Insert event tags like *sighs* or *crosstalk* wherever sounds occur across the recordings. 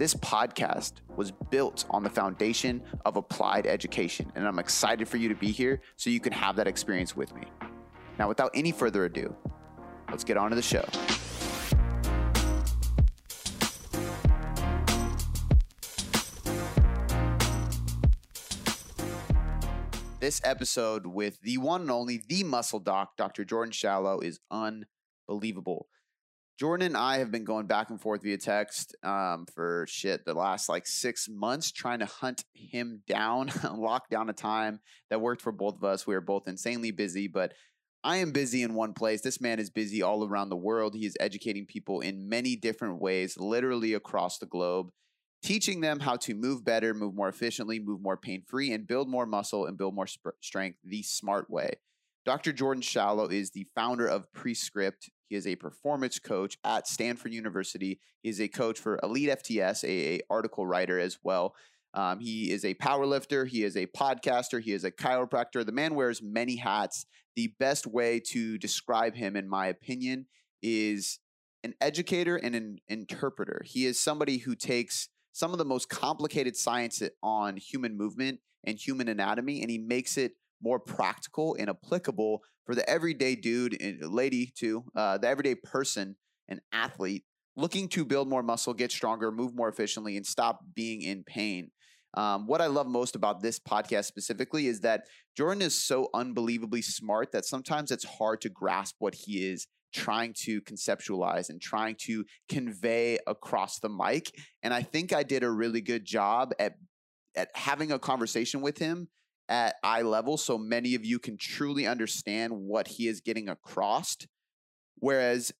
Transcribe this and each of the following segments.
This podcast was built on the foundation of applied education, and I'm excited for you to be here so you can have that experience with me. Now, without any further ado, let's get on to the show. This episode with the one and only, the muscle doc, Dr. Jordan Shallow, is unbelievable. Jordan and I have been going back and forth via text um, for shit the last like six months, trying to hunt him down, *laughs* lock down a time that worked for both of us. We are both insanely busy, but I am busy in one place. This man is busy all around the world. He is educating people in many different ways, literally across the globe, teaching them how to move better, move more efficiently, move more pain free, and build more muscle and build more sp- strength the smart way. Dr. Jordan Shallow is the founder of Prescript. He is a performance coach at Stanford University. He is a coach for Elite FTS, a, a article writer as well. Um, he is a powerlifter. He is a podcaster. He is a chiropractor. The man wears many hats. The best way to describe him, in my opinion, is an educator and an interpreter. He is somebody who takes some of the most complicated science on human movement and human anatomy, and he makes it more practical and applicable for the everyday dude and lady too, uh, the everyday person and athlete looking to build more muscle, get stronger, move more efficiently, and stop being in pain. Um, what I love most about this podcast specifically is that Jordan is so unbelievably smart that sometimes it's hard to grasp what he is trying to conceptualize and trying to convey across the mic. And I think I did a really good job at at having a conversation with him at eye level so many of you can truly understand what he is getting across. Whereas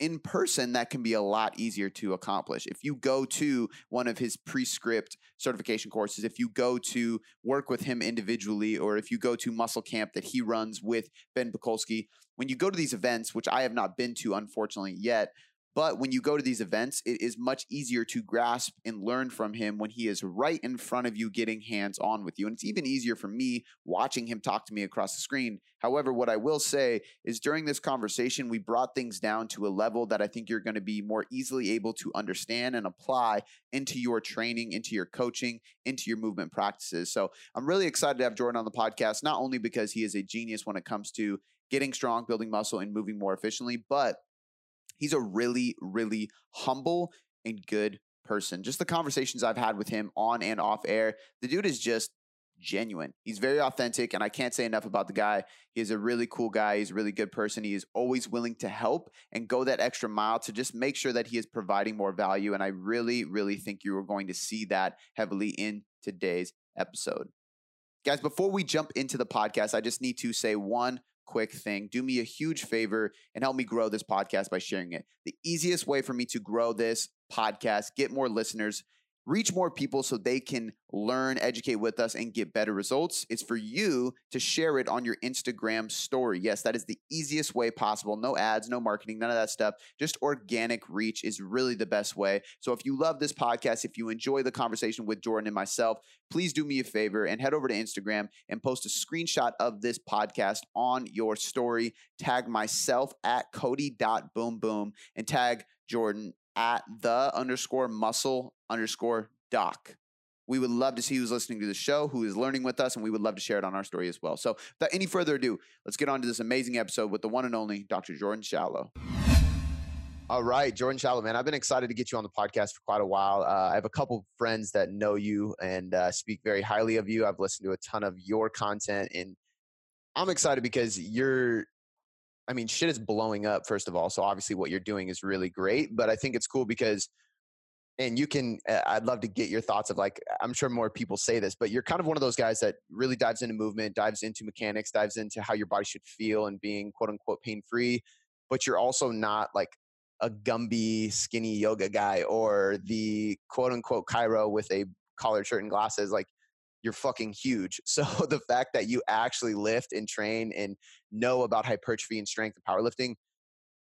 in person, that can be a lot easier to accomplish. If you go to one of his prescript certification courses, if you go to work with him individually, or if you go to muscle camp that he runs with Ben Pakulski, when you go to these events, which I have not been to unfortunately yet, but when you go to these events, it is much easier to grasp and learn from him when he is right in front of you, getting hands on with you. And it's even easier for me watching him talk to me across the screen. However, what I will say is during this conversation, we brought things down to a level that I think you're going to be more easily able to understand and apply into your training, into your coaching, into your movement practices. So I'm really excited to have Jordan on the podcast, not only because he is a genius when it comes to getting strong, building muscle, and moving more efficiently, but He's a really, really humble and good person. Just the conversations I've had with him on and off air, the dude is just genuine. He's very authentic, and I can't say enough about the guy. He is a really cool guy. He's a really good person. He is always willing to help and go that extra mile to just make sure that he is providing more value. And I really, really think you are going to see that heavily in today's episode. Guys, before we jump into the podcast, I just need to say one quick thing. Do me a huge favor and help me grow this podcast by sharing it. The easiest way for me to grow this podcast, get more listeners, reach more people so they can learn, educate with us, and get better results is for you to share it on your Instagram story. Yes, that is the easiest way possible. No ads, no marketing, none of that stuff. Just organic reach is really the best way. So if you love this podcast, if you enjoy the conversation with Jordan and myself, please do me a favor and head over to Instagram and post a screenshot of this podcast on your story. Tag myself at cody.boomboom and tag Jordan at the underscore muscle underscore doc. We would love to see who's listening to the show, who is learning with us, and we would love to share it on our story as well. So, without any further ado, let's get on to this amazing episode with the one and only Dr. Jordan Shallow. All right, Jordan Shallow, man. I've been excited to get you on the podcast for quite a while. Uh, I have a couple friends that know you and uh, speak very highly of you. I've listened to a ton of your content, and I'm excited because you're I mean, shit is blowing up, first of all. So obviously what you're doing is really great. But I think it's cool because, and you can, uh, I'd love to get your thoughts of like, I'm sure more people say this, but you're kind of one of those guys that really dives into movement, dives into mechanics, dives into how your body should feel and being quote unquote pain free. But you're also not like a Gumby skinny yoga guy or the quote unquote chiro with a collared shirt and glasses, like you're fucking huge. *laughs* So the fact that you actually lift and train and know about hypertrophy and strength and powerlifting,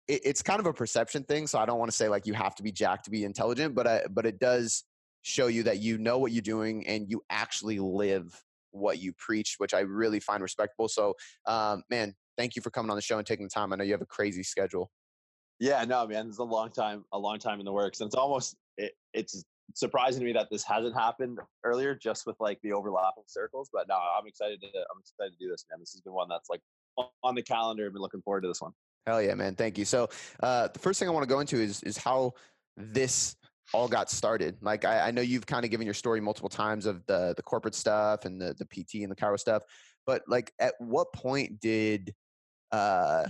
it, it's kind of a perception thing. So I don't want to say like you have to be jacked to be intelligent, but I, but it does show you that you know what you're doing and you actually live what you preach, which I really find respectable. So, um, man, thank you for coming on the show and taking the time. I know you have a crazy schedule. Yeah, no, man, it's a long time, a long time in the works, and it's almost it, it's surprising to me that this hasn't happened earlier, just with like the overlapping circles. But no, I'm excited to I'm excited to do this, man. This has been one that's like on the calendar. I've been looking forward to this one. Hell yeah, man! Thank you. So, uh, the first thing I want to go into is is how this all got started. Like I, I know you've kind of given your story multiple times of the the corporate stuff and the the PT and the chiro stuff, but like at what point did uh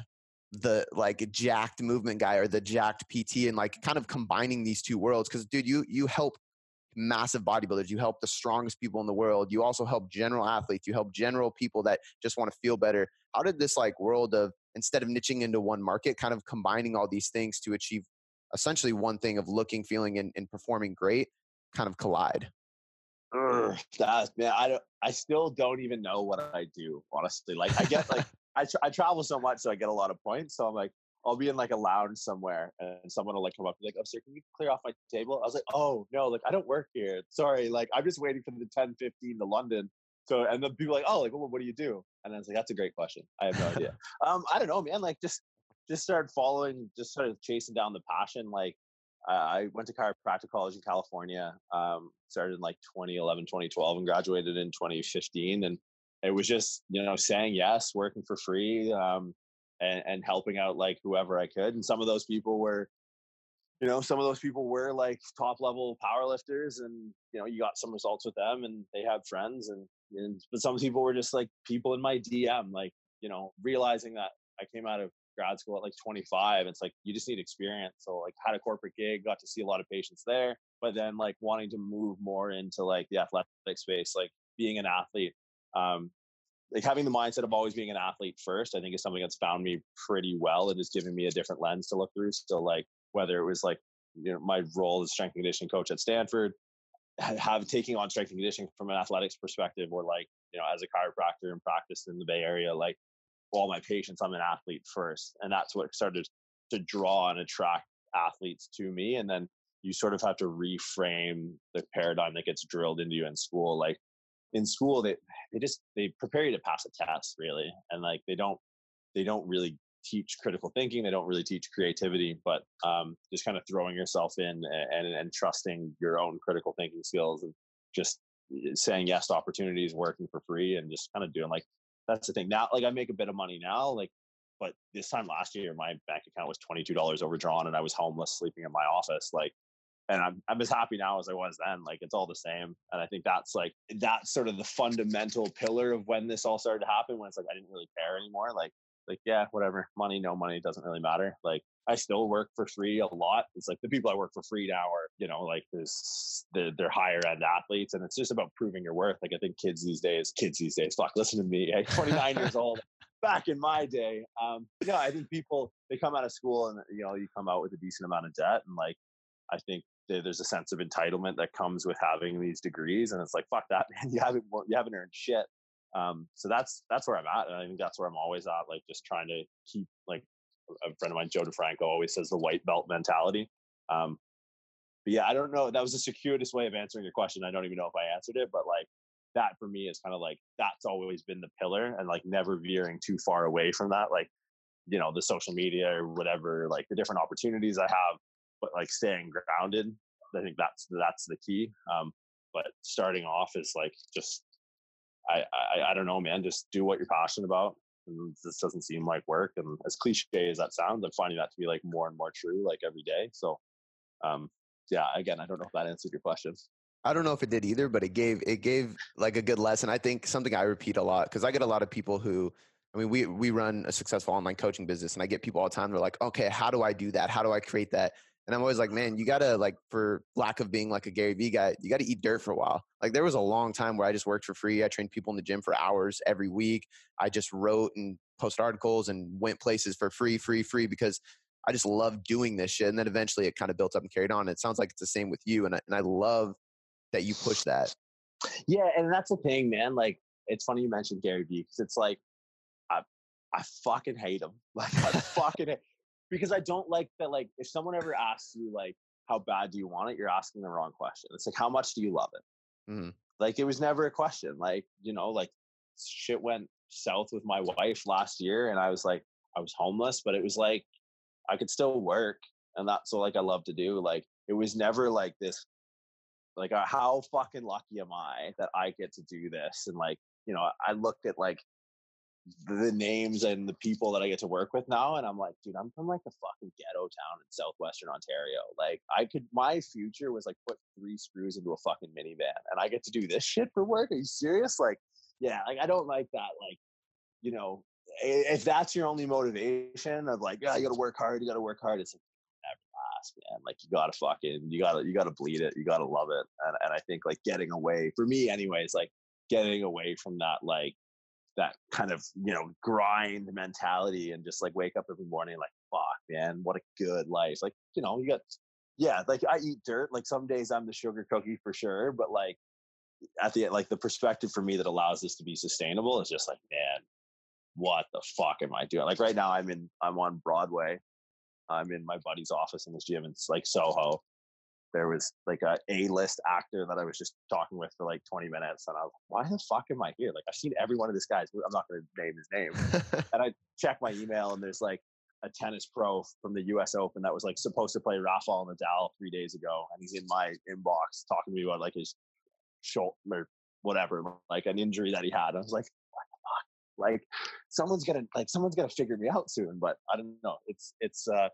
the like jacked movement guy or the jacked PT and like kind of combining these two worlds because dude you you help massive bodybuilders you help the strongest people in the world you also help general athletes you help general people that just want to feel better how did this like world of instead of niching into one market kind of combining all these things to achieve essentially one thing of looking, feeling, and, and performing great kind of collide? Ugh, that, man, I don't. I still don't even know what I do. Honestly, like I get like *laughs* I tra- I travel so much, so I get a lot of points. So I'm like, I'll be in like a lounge somewhere, and someone will like come up and be like, "Oh, sir, can you clear off my table?" I was like, "Oh no, like I don't work here. Sorry, like I'm just waiting for the 10:15 to London." So and then people like, "Oh, like well, what do you do?" And I was like, "That's a great question. I have no idea." um, I don't know, man. Like just just started following, just started chasing down the passion. Like I went to chiropractic college in California, um, started in like 2011, 2012 and graduated in 2015. And it was just, you know, saying yes, working for free, um, and, and helping out like whoever I could. And some of those people were, you know, some of those people were like top level power lifters and, you know, you got some results with them and they had friends and, and but some people were just like people in my DM, like, you know, realizing that I came out of grad school at like 25 it's like you just need experience. So like had a corporate gig got to see a lot of patients there but then like wanting to move more into like the athletic space like being an athlete um like having the mindset of always being an athlete first i think is something that's found me pretty well it has given me a different lens to look through. So like whether it was like you know my role as strength and conditioning coach at stanford have taking on strength and conditioning from an athletics perspective or like you know as a chiropractor and practice in the bay area like all my patients, I'm an athlete first. And that's what started to draw and attract athletes to me. And then you sort of have to reframe the paradigm that gets drilled into you in school. Like in school, they, they just, they prepare you to pass a test really. And like, they don't, they don't really teach critical thinking. They don't really teach creativity, but um, just kind of throwing yourself in and, and, and trusting your own critical thinking skills and just eh, saying yes to opportunities, working for free, and just kind of doing like that's the thing. Now, like I make a bit of money now, like, but this time last year, my bank account was twenty two dollars overdrawn, and I was homeless, sleeping in my office. Like, and I'm I'm as happy now as I was then. Like, it's all the same. And I think that's like that's sort of the fundamental pillar of when this all started to happen. When it's like I didn't really care anymore. Like, like yeah, whatever, money, no money, doesn't really matter. Like, I still work for free a lot. It's like the people I work for free now are, you know, like this, they're, they're higher end athletes, and it's just about proving your worth. Like I think kids these days, kids these days, fuck, listen to me, hey, 29 years old. Back in my day, um, yeah, I think people they come out of school and you know you come out with a decent amount of debt, and like I think there's a sense of entitlement that comes with having these degrees, and it's like fuck that, *laughs* man, you haven't you haven't earned shit. Um, so that's that's where I'm at, and I think that's where I'm always at, like just trying to keep like a friend of mine, Joe DeFranco, always says the white belt mentality. Um, but yeah, I don't know. That was a circuitous way of answering your question. I don't even know if I answered it, but like that for me is kind of like that's always been the pillar and like never veering too far away from that. Like, you know, the social media or whatever, like the different opportunities I have, but like staying grounded. I think that's that's the key. Um, but starting off is like just I, I I don't know, man. Just do what you're passionate about and this doesn't seem like work. And as cliche as that sounds, I'm finding that to be like more and more true, like every day. So, um, yeah, again, I don't know if that answered your question. I don't know if it did either, but it gave it gave like a good lesson. I think something I repeat a lot because I get a lot of people who, I mean, we we run a successful online coaching business, and I get people all the time. They're like, "Okay, how do I do that? How do I create that?" And I'm always like, man, you gotta like, for lack of being like a Gary Vee guy, you gotta eat dirt for a while. Like there was a long time where I just worked for free. I trained people in the gym for hours every week. I just wrote and posted articles and went places for free, free, free because I just love doing this shit. And then eventually it kind of built up and carried on. It sounds like it's the same with you. And I, and I love that you push that. Yeah, and that's the thing, man. Like, it's funny you mentioned Gary Vee because it's like, I, I fucking hate him. *laughs* Like, I fucking hate, because I don't like that. Like, if someone ever asks you, like, how bad do you want it? You're asking the wrong question. It's like, how much do you love it? Mhm. Like, it was never a question. Like, you know, like shit went south with my wife last year, and I was like, I was homeless, but it was like I could still work, and that's what like I love to do. Like, it was never like this like uh, how fucking lucky am i that i get to do this and like you know i looked at like the names and the people that i get to work with now and i'm like dude i'm from like the fucking ghetto town in southwestern ontario like i could my future was like put three screws into a fucking minivan and i get to do this shit for work are you serious like yeah like i don't like that like you know if that's your only motivation of like yeah you gotta work hard you gotta work hard it's like last, man. Like you gotta fucking you gotta you gotta bleed it. You gotta love it. And and I think like getting away for me anyways, like getting away from that like that kind of you know grind mentality and just like wake up every morning like fuck man what a good life like you know you got yeah like i eat dirt like some days i'm the sugar cookie for sure but like at the like the perspective for me that allows this to be sustainable is just like man what the fuck am i doing like right now i'm in i'm on broadway I'm in my buddy's office in this gym. It's like Soho. There was like a A-list actor that I was just talking with for like 20 minutes, and I was like, "Why the fuck am I here?" Like I've seen every one of these guy's. I'm not going to name his name. *laughs* and I check my email, and there's like a tennis pro from the U.S. Open that was like supposed to play Rafael Nadal three days ago, and he's in my inbox talking to me about like his shoulder or whatever, like an injury that he had. I was like, "What the fuck?" Like someone's gonna like someone's gonna figure me out soon, but I don't know. It's it's uh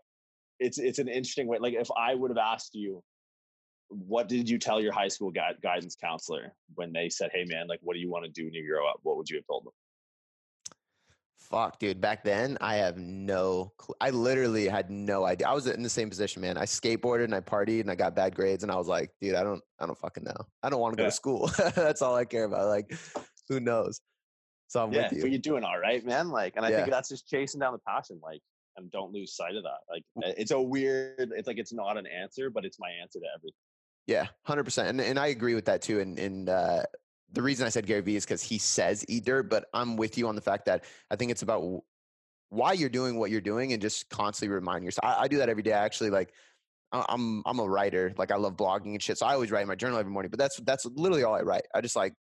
it's it's an interesting way. Like if I would have asked you, what did you tell your high school gui- guidance counselor when they said, "Hey man, like what do you want to do when you grow up?" What would you have told them? Fuck, dude. Back then, I have no. Cl- I literally had no idea. I was in the same position, man. I skateboarded and I partied and I got bad grades, and I was like, dude, I don't, I don't fucking know. I don't want to go Yeah. to school. *laughs* That's all I care about. Like, who knows? So I'm yeah, with you. but you're doing all right, man. Like, and I Yeah. think that's just chasing down the passion. Like, and don't lose sight of that. Like, uh, it's a weird. It's like it's not an answer, but it's my answer to everything. Yeah, hundred percent, and and I agree with that too. And and uh, the reason I said Gary Vee is because he says eat dirt, but I'm with you on the fact that I think it's about why you're doing what you're doing and just constantly remind yourself. I, I do that every day. I actually like. I'm I'm a writer. Like I love blogging and shit. So I always write in my journal every morning. But that's that's literally all I write. I just like,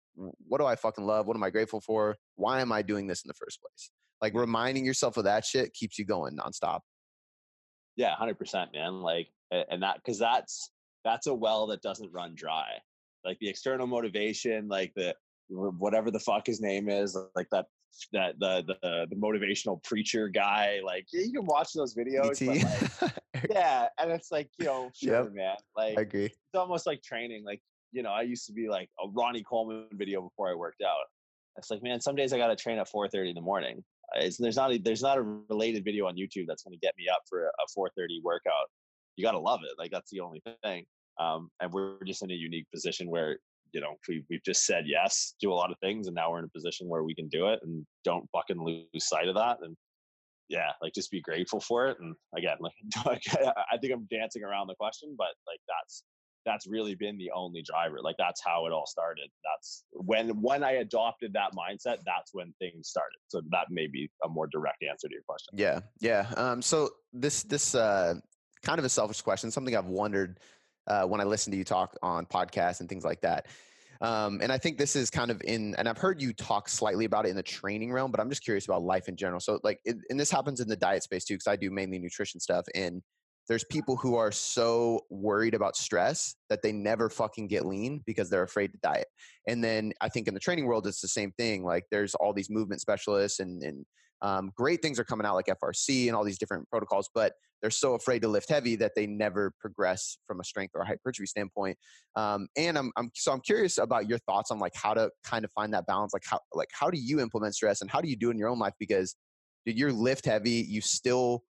what do I fucking love? What am I grateful for? Why am I doing this in the first place? Like reminding yourself of that shit keeps you going nonstop. Yeah, hundred percent, man. Like, and that because that's that's a well that doesn't run dry. Like the external motivation, like the whatever the fuck his name is, like that that the the the motivational preacher guy. Like yeah, you can watch those videos, but like, *laughs* yeah, and it's like you know, sure, Yep. man. Like I agree. it's almost like training. Like, you know, I used to be like a Ronnie Coleman video before I worked out. It's like, man, some days I got to train at 4:30 in the morning. It's, there's not a, there's not a related video on YouTube that's going to get me up for a, a 4:30 workout. You got to love it. Like that's the only thing. Um, and we're just in a unique position where you know we we've just said yes, do a lot of things, and now we're in a position where we can do it and don't fucking lose sight of that. And yeah, like just be grateful for it. And again, like *laughs* I think I'm dancing around the question, but like that's that's really been the only driver. Like that's how it all started. That's when when I adopted that mindset, that's when things started. So that may be a more direct answer to your question. Yeah, yeah. Um, so this this uh, kind of a selfish question, something I've wondered uh, when I listen to you talk on podcasts and things like that. Um, and I think this is kind of in, and I've heard you talk slightly about it in the training realm, but I'm just curious about life in general. So, like, it, and this happens in the diet space too, because I do mainly nutrition stuff. And there's people who are so worried about stress that they never fucking get lean because they're afraid to diet. And then I think in the training world, it's the same thing. Like, there's all these movement specialists and, and um, great things are coming out like FRC and all these different protocols, but they're so afraid to lift heavy that they never progress from a strength or hypertrophy standpoint. Um, and I'm, I'm so I'm curious about your thoughts on like how to kind of find that balance. Like how like how do you implement stress and how do you do it in your own life? Because dude, you're lift heavy, you still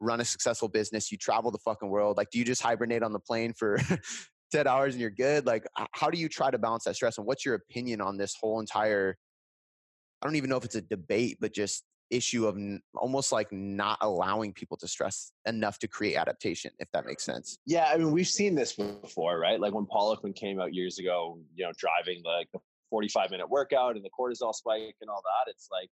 run a successful business, you travel the fucking world. Like, do you just hibernate on the plane for *laughs* 10 hours and you're good? Like, how do you try to balance that stress? And what's your opinion on this whole entire? I don't even know if it's a debate, but just issue of n- almost like not allowing people to stress enough to create adaptation, if that makes sense. Yeah, I mean, we've seen this before, right? Like when Paul Poliquin came out years ago, you know, driving like the 45 minute workout and the cortisol spike and all that. It's like,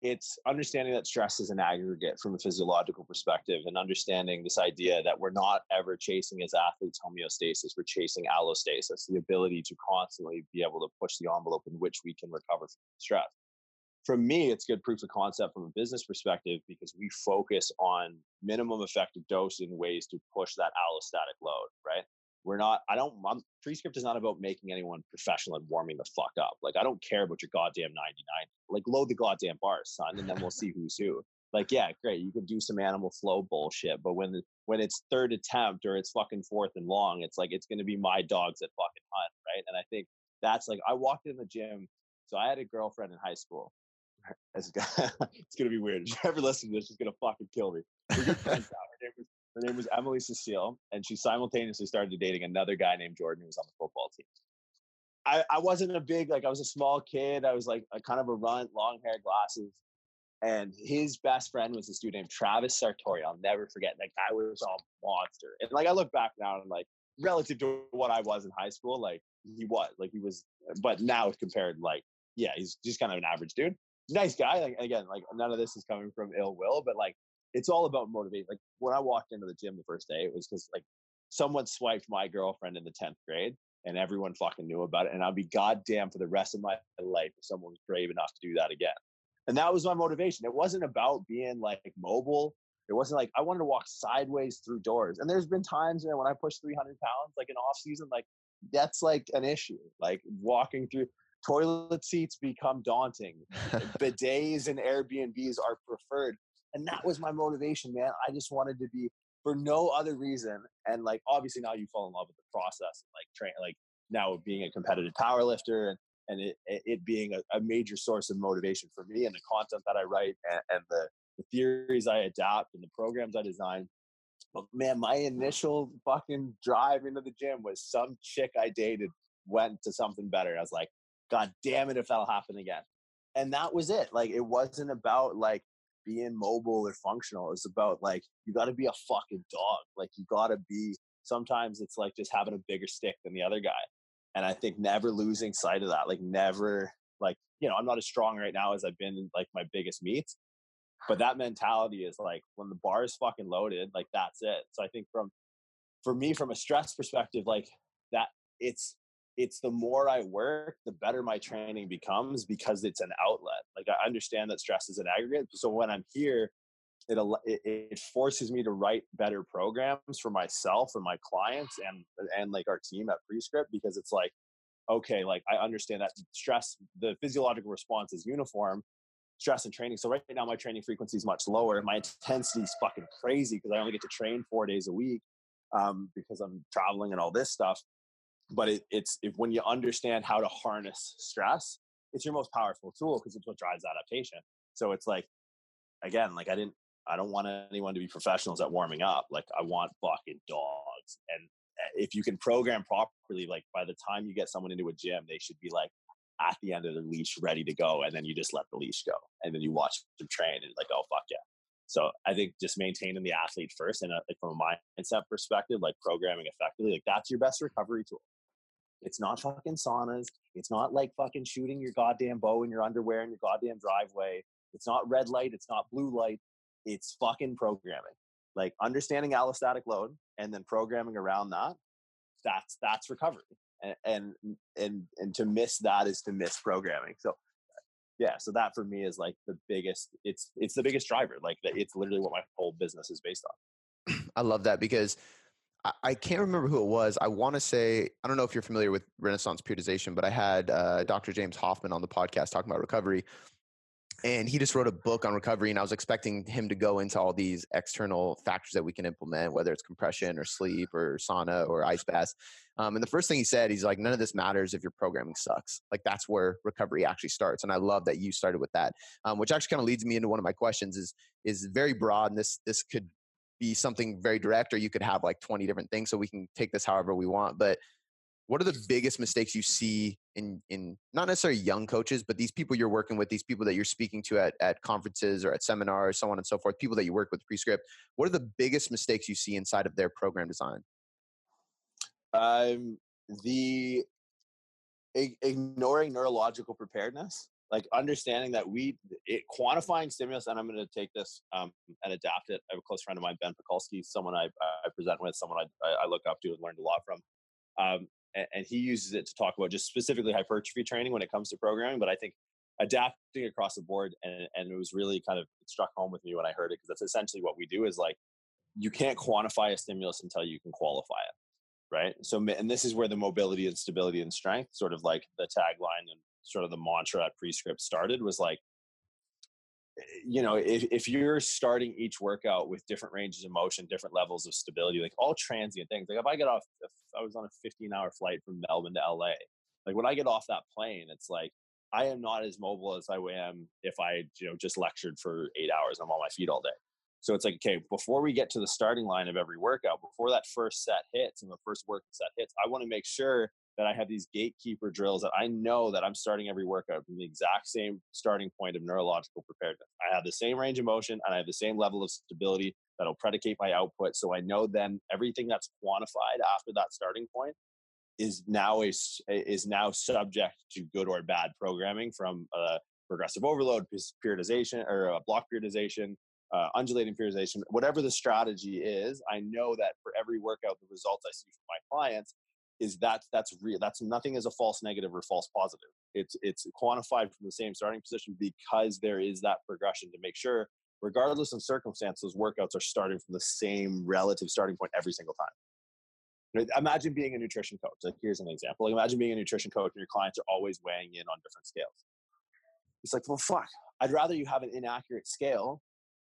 it's understanding that stress is an aggregate from a physiological perspective and understanding this idea that we're not ever chasing as athletes homeostasis we're chasing allostasis the ability to constantly be able to push the envelope in which we can recover from stress for me it's good proof of concept from a business perspective because we focus on minimum effective dosing ways to push that allostatic load right we're not, I don't, I'm, Prescript is not about making anyone professional and warming the fuck up. Like, I don't care about your goddamn 99. Like, load the goddamn bars, son, and then we'll see who's who. Like, yeah, great. You can do some animal flow bullshit, but when when it's third attempt or it's fucking fourth and long, it's like it's gonna be my dogs that fucking hunt, right? And I think that's like I walked in the gym. So I had a girlfriend in high school. *laughs* It's gonna be weird. *laughs* If you ever listen to this, she's gonna fucking kill me. We're good friends *laughs* now. Her name was her name was Emily Cecile, and she simultaneously started dating another guy named Jordan who was on the football team. I, I wasn't a big like I was a small kid. I was like a kind of a runt, long hair, glasses, and his best friend was this dude named Travis Sartori. I'll never forget. That guy was a monster. And like I look back now and like relative to what I was in high school, like he was like he was. But now compared, like yeah, he's just kind of an average dude. Nice guy. Like again, like none of this is coming from ill will, but like it's all about motivation. Like when I walked into the gym the first day, it was because like someone swiped my girlfriend in the 10th grade and everyone fucking knew about it. And I'll be goddamn for the rest of my life if someone was brave enough to do that again. And that was my motivation. It wasn't about being like mobile. It wasn't like I wanted to walk sideways through doors. And there's been times when I push 300 pounds, like in off season, like that's like an issue. Like walking through toilet seats become daunting. *laughs* Bidets and Airbnbs are preferred and that was my motivation, man. I just wanted to be for no other reason. And like obviously now you fall in love with the process, like train, like now being a competitive power lifter and and it, it being a, a, major source of motivation for me and the content that I write and, and the, the theories I adapt and the programs I design. But man, my initial fucking drive into the gym was some chick I dated went to something better. I was like, God damn it, if that'll happen again. And that was it. Like, it wasn't about like being mobile or functional. It's about like you got to be a fucking dog. Like you got to be. Sometimes it's like just having a bigger stick than the other guy, and I think never losing sight of that. Like never like you know I'm not as strong right now as I've been in like my biggest meets, but that mentality is like when the bar is fucking loaded, like that's it. So I think from for me from a stress perspective, like that it's it's the more I work, the better my training becomes because it's an outlet. Like I understand that stress is an aggregate. So when I'm here, it, it, forces me to write better programs for myself and my clients and and like our team at Prescript because it's like, okay, like I understand that stress, the physiological response is uniform, stress and training. So right now my training frequency is much lower. My intensity is fucking crazy because I only get to train four days a week um, because I'm traveling and all this stuff but it, it's if when you understand how to harness stress it's your most powerful tool because it's what drives adaptation. So it's like again like i didn't i don't want anyone to be professionals at warming up like i want fucking dogs. And eh, if you can program properly like by the time you get someone into a gym they should be like at the end of the leash ready to go and then you just let the leash go and then you watch them train and like oh fuck yeah. So I think just maintaining the athlete first, and uh, like from a mindset perspective, like programming effectively, like that's your best recovery tool. It's not fucking saunas. It's not like fucking shooting your goddamn bow in your underwear in your goddamn driveway. It's not red light. It's not blue light. It's fucking programming. Like understanding allostatic load and then programming around that. That's that's recovery. And and and, and to miss that is to miss programming. So yeah, so that for me is like the biggest. It's it's the biggest driver. Like it's literally what my whole business is based on. *clears throat* I love that because I, can't remember who it was. I want to say I don't know if you're familiar with Renaissance periodization, but I had uh, Dr. James Hoffman on the podcast talking about recovery, and he just wrote a book on recovery. And I was expecting him to go into all these external factors that we can implement, whether it's compression or sleep or sauna or ice baths. Um, and the first thing he said, he's like, none of this matters if your programming sucks. Like that's where recovery actually starts. And I love that you started with that, um, which actually kind of leads me into one of my questions. is is very broad, and this this could be something very direct or you could have like 20 different things so we can take this however we want but what are the biggest mistakes you see in in not necessarily young coaches but these people you're working with these people that you're speaking to at, at conferences or at seminars so on and so forth people that you work with prescript what are the biggest mistakes you see inside of their program design? Um the ignoring neurological preparedness like understanding that we it, quantifying stimulus and i'm going to take this um, and adapt it. I have a close friend of mine ben Pakulski, someone I, I present with someone I, I look up to and learned a lot from. Um, and, and he uses it to talk about just specifically hypertrophy training when it comes to programming but i think adapting across the board and, and it was really kind of struck home with me when i heard it because that's essentially what we do is like you can't quantify a stimulus until you can qualify it right? So and this is where the mobility and stability and strength sort of like the tagline and sort of the mantra at prescript started was like eh, you know if, if you're starting each workout with different ranges of motion different levels of stability like all transient things like if i get off if i was on a 15 hour flight from melbourne to la like when i get off that plane it's like i am not as mobile as i am if i you know just lectured for eight hours i'm on my feet all day. So it's like, okay, before we get to the starting line of every workout, before that first set hits and the first work set hits, I want to make sure that I have these gatekeeper drills that I know that I'm starting every workout from the exact same starting point of neurological preparedness. I have the same range of motion and I have the same level of stability that'll predicate my output. So I know then everything that's quantified after that starting point is now a, is now subject to good or bad programming from uh, progressive overload, periodization or uh, block periodization, uh, undulating periodization, whatever the strategy is, I know that for every workout, the results I see from my clients is that that's real. That's nothing is a false negative or false positive. It's it's quantified from the same starting position because there is that progression to make sure, regardless of circumstances, workouts are starting from the same relative starting point every single time. Imagine being a nutrition coach. Like here's an example. Like imagine being a nutrition coach and your clients are always weighing in on different scales. It's like, well, fuck. I'd rather you have an inaccurate scale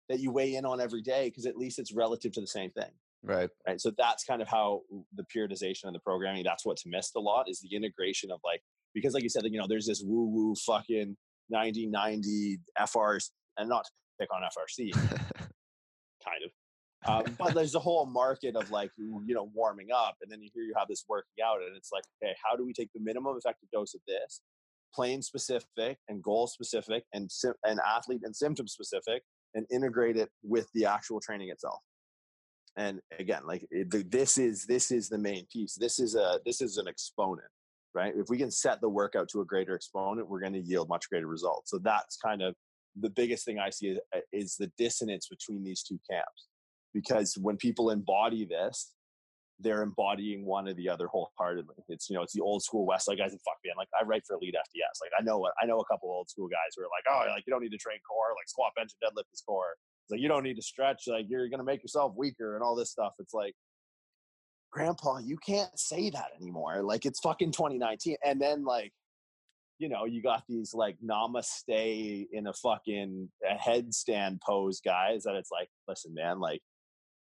that you weigh in on every day because at least it's relative to the same thing. Right. Right. So that's kind of how the periodization and the programming, that's what's missed a lot is the integration of like, because like you said, you know, there's this woo woo fucking 9090 FRs and not to pick on FRC, *laughs* kind of. Um, but there's a whole market of like, you know, warming up. And then you hear you have this working out and it's like, okay, how do we take the minimum effective dose of this, plane specific and goal specific and, and athlete and symptom specific and integrate it with the actual training itself and again like this is this is the main piece this is a this is an exponent right if we can set the workout to a greater exponent we're going to yield much greater results so that's kind of the biggest thing i see is, uh, is the dissonance between these two camps because when people embody this they're embodying one or the other wholeheartedly. It's you know, it's the old school West Westside guys and fuck me. I'm like, I write for Elite FTS. Like I know what I know a couple old school guys who are like, oh, like you don't need to train core, like squat, bench, and deadlift is core. It's like you don't need to stretch, like you're gonna make yourself weaker and all this stuff. It's like, Grandpa, you can't say that anymore. Like it's fucking 2019. And then like, you know, you got these like namaste in a fucking a headstand pose guys that it's like, listen, man, like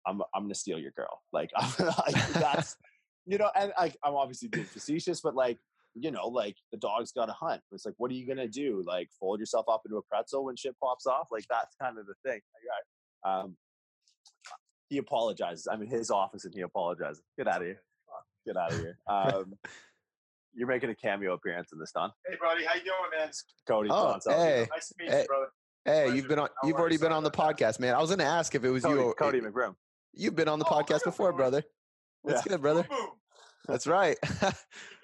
I'm I'm gonna steal your girl. Like, *laughs* I'm, like that's *laughs* you know, and I, I'm obviously being facetious, but like you know, like the dog's got to hunt. It's like, what are you gonna do? Like, fold yourself up into a pretzel when shit pops off? Like, that's kind of the thing. Um, he apologizes. I'm in his office and he apologizes. Get out of here. Get out of here. Um, *laughs* you're making a cameo appearance in this, Don. Hey, buddy, how you doing, man? Cody. Oh, hey. Nice to meet hey. you, brother. Hey, you've been on. You've are already been on the podcast, man. I was going to ask if it was Cody, you. Cody McBroom. You've been on the Oh, podcast before, brother. brother. That's Yeah. good, brother. Boom, boom. That's right. You get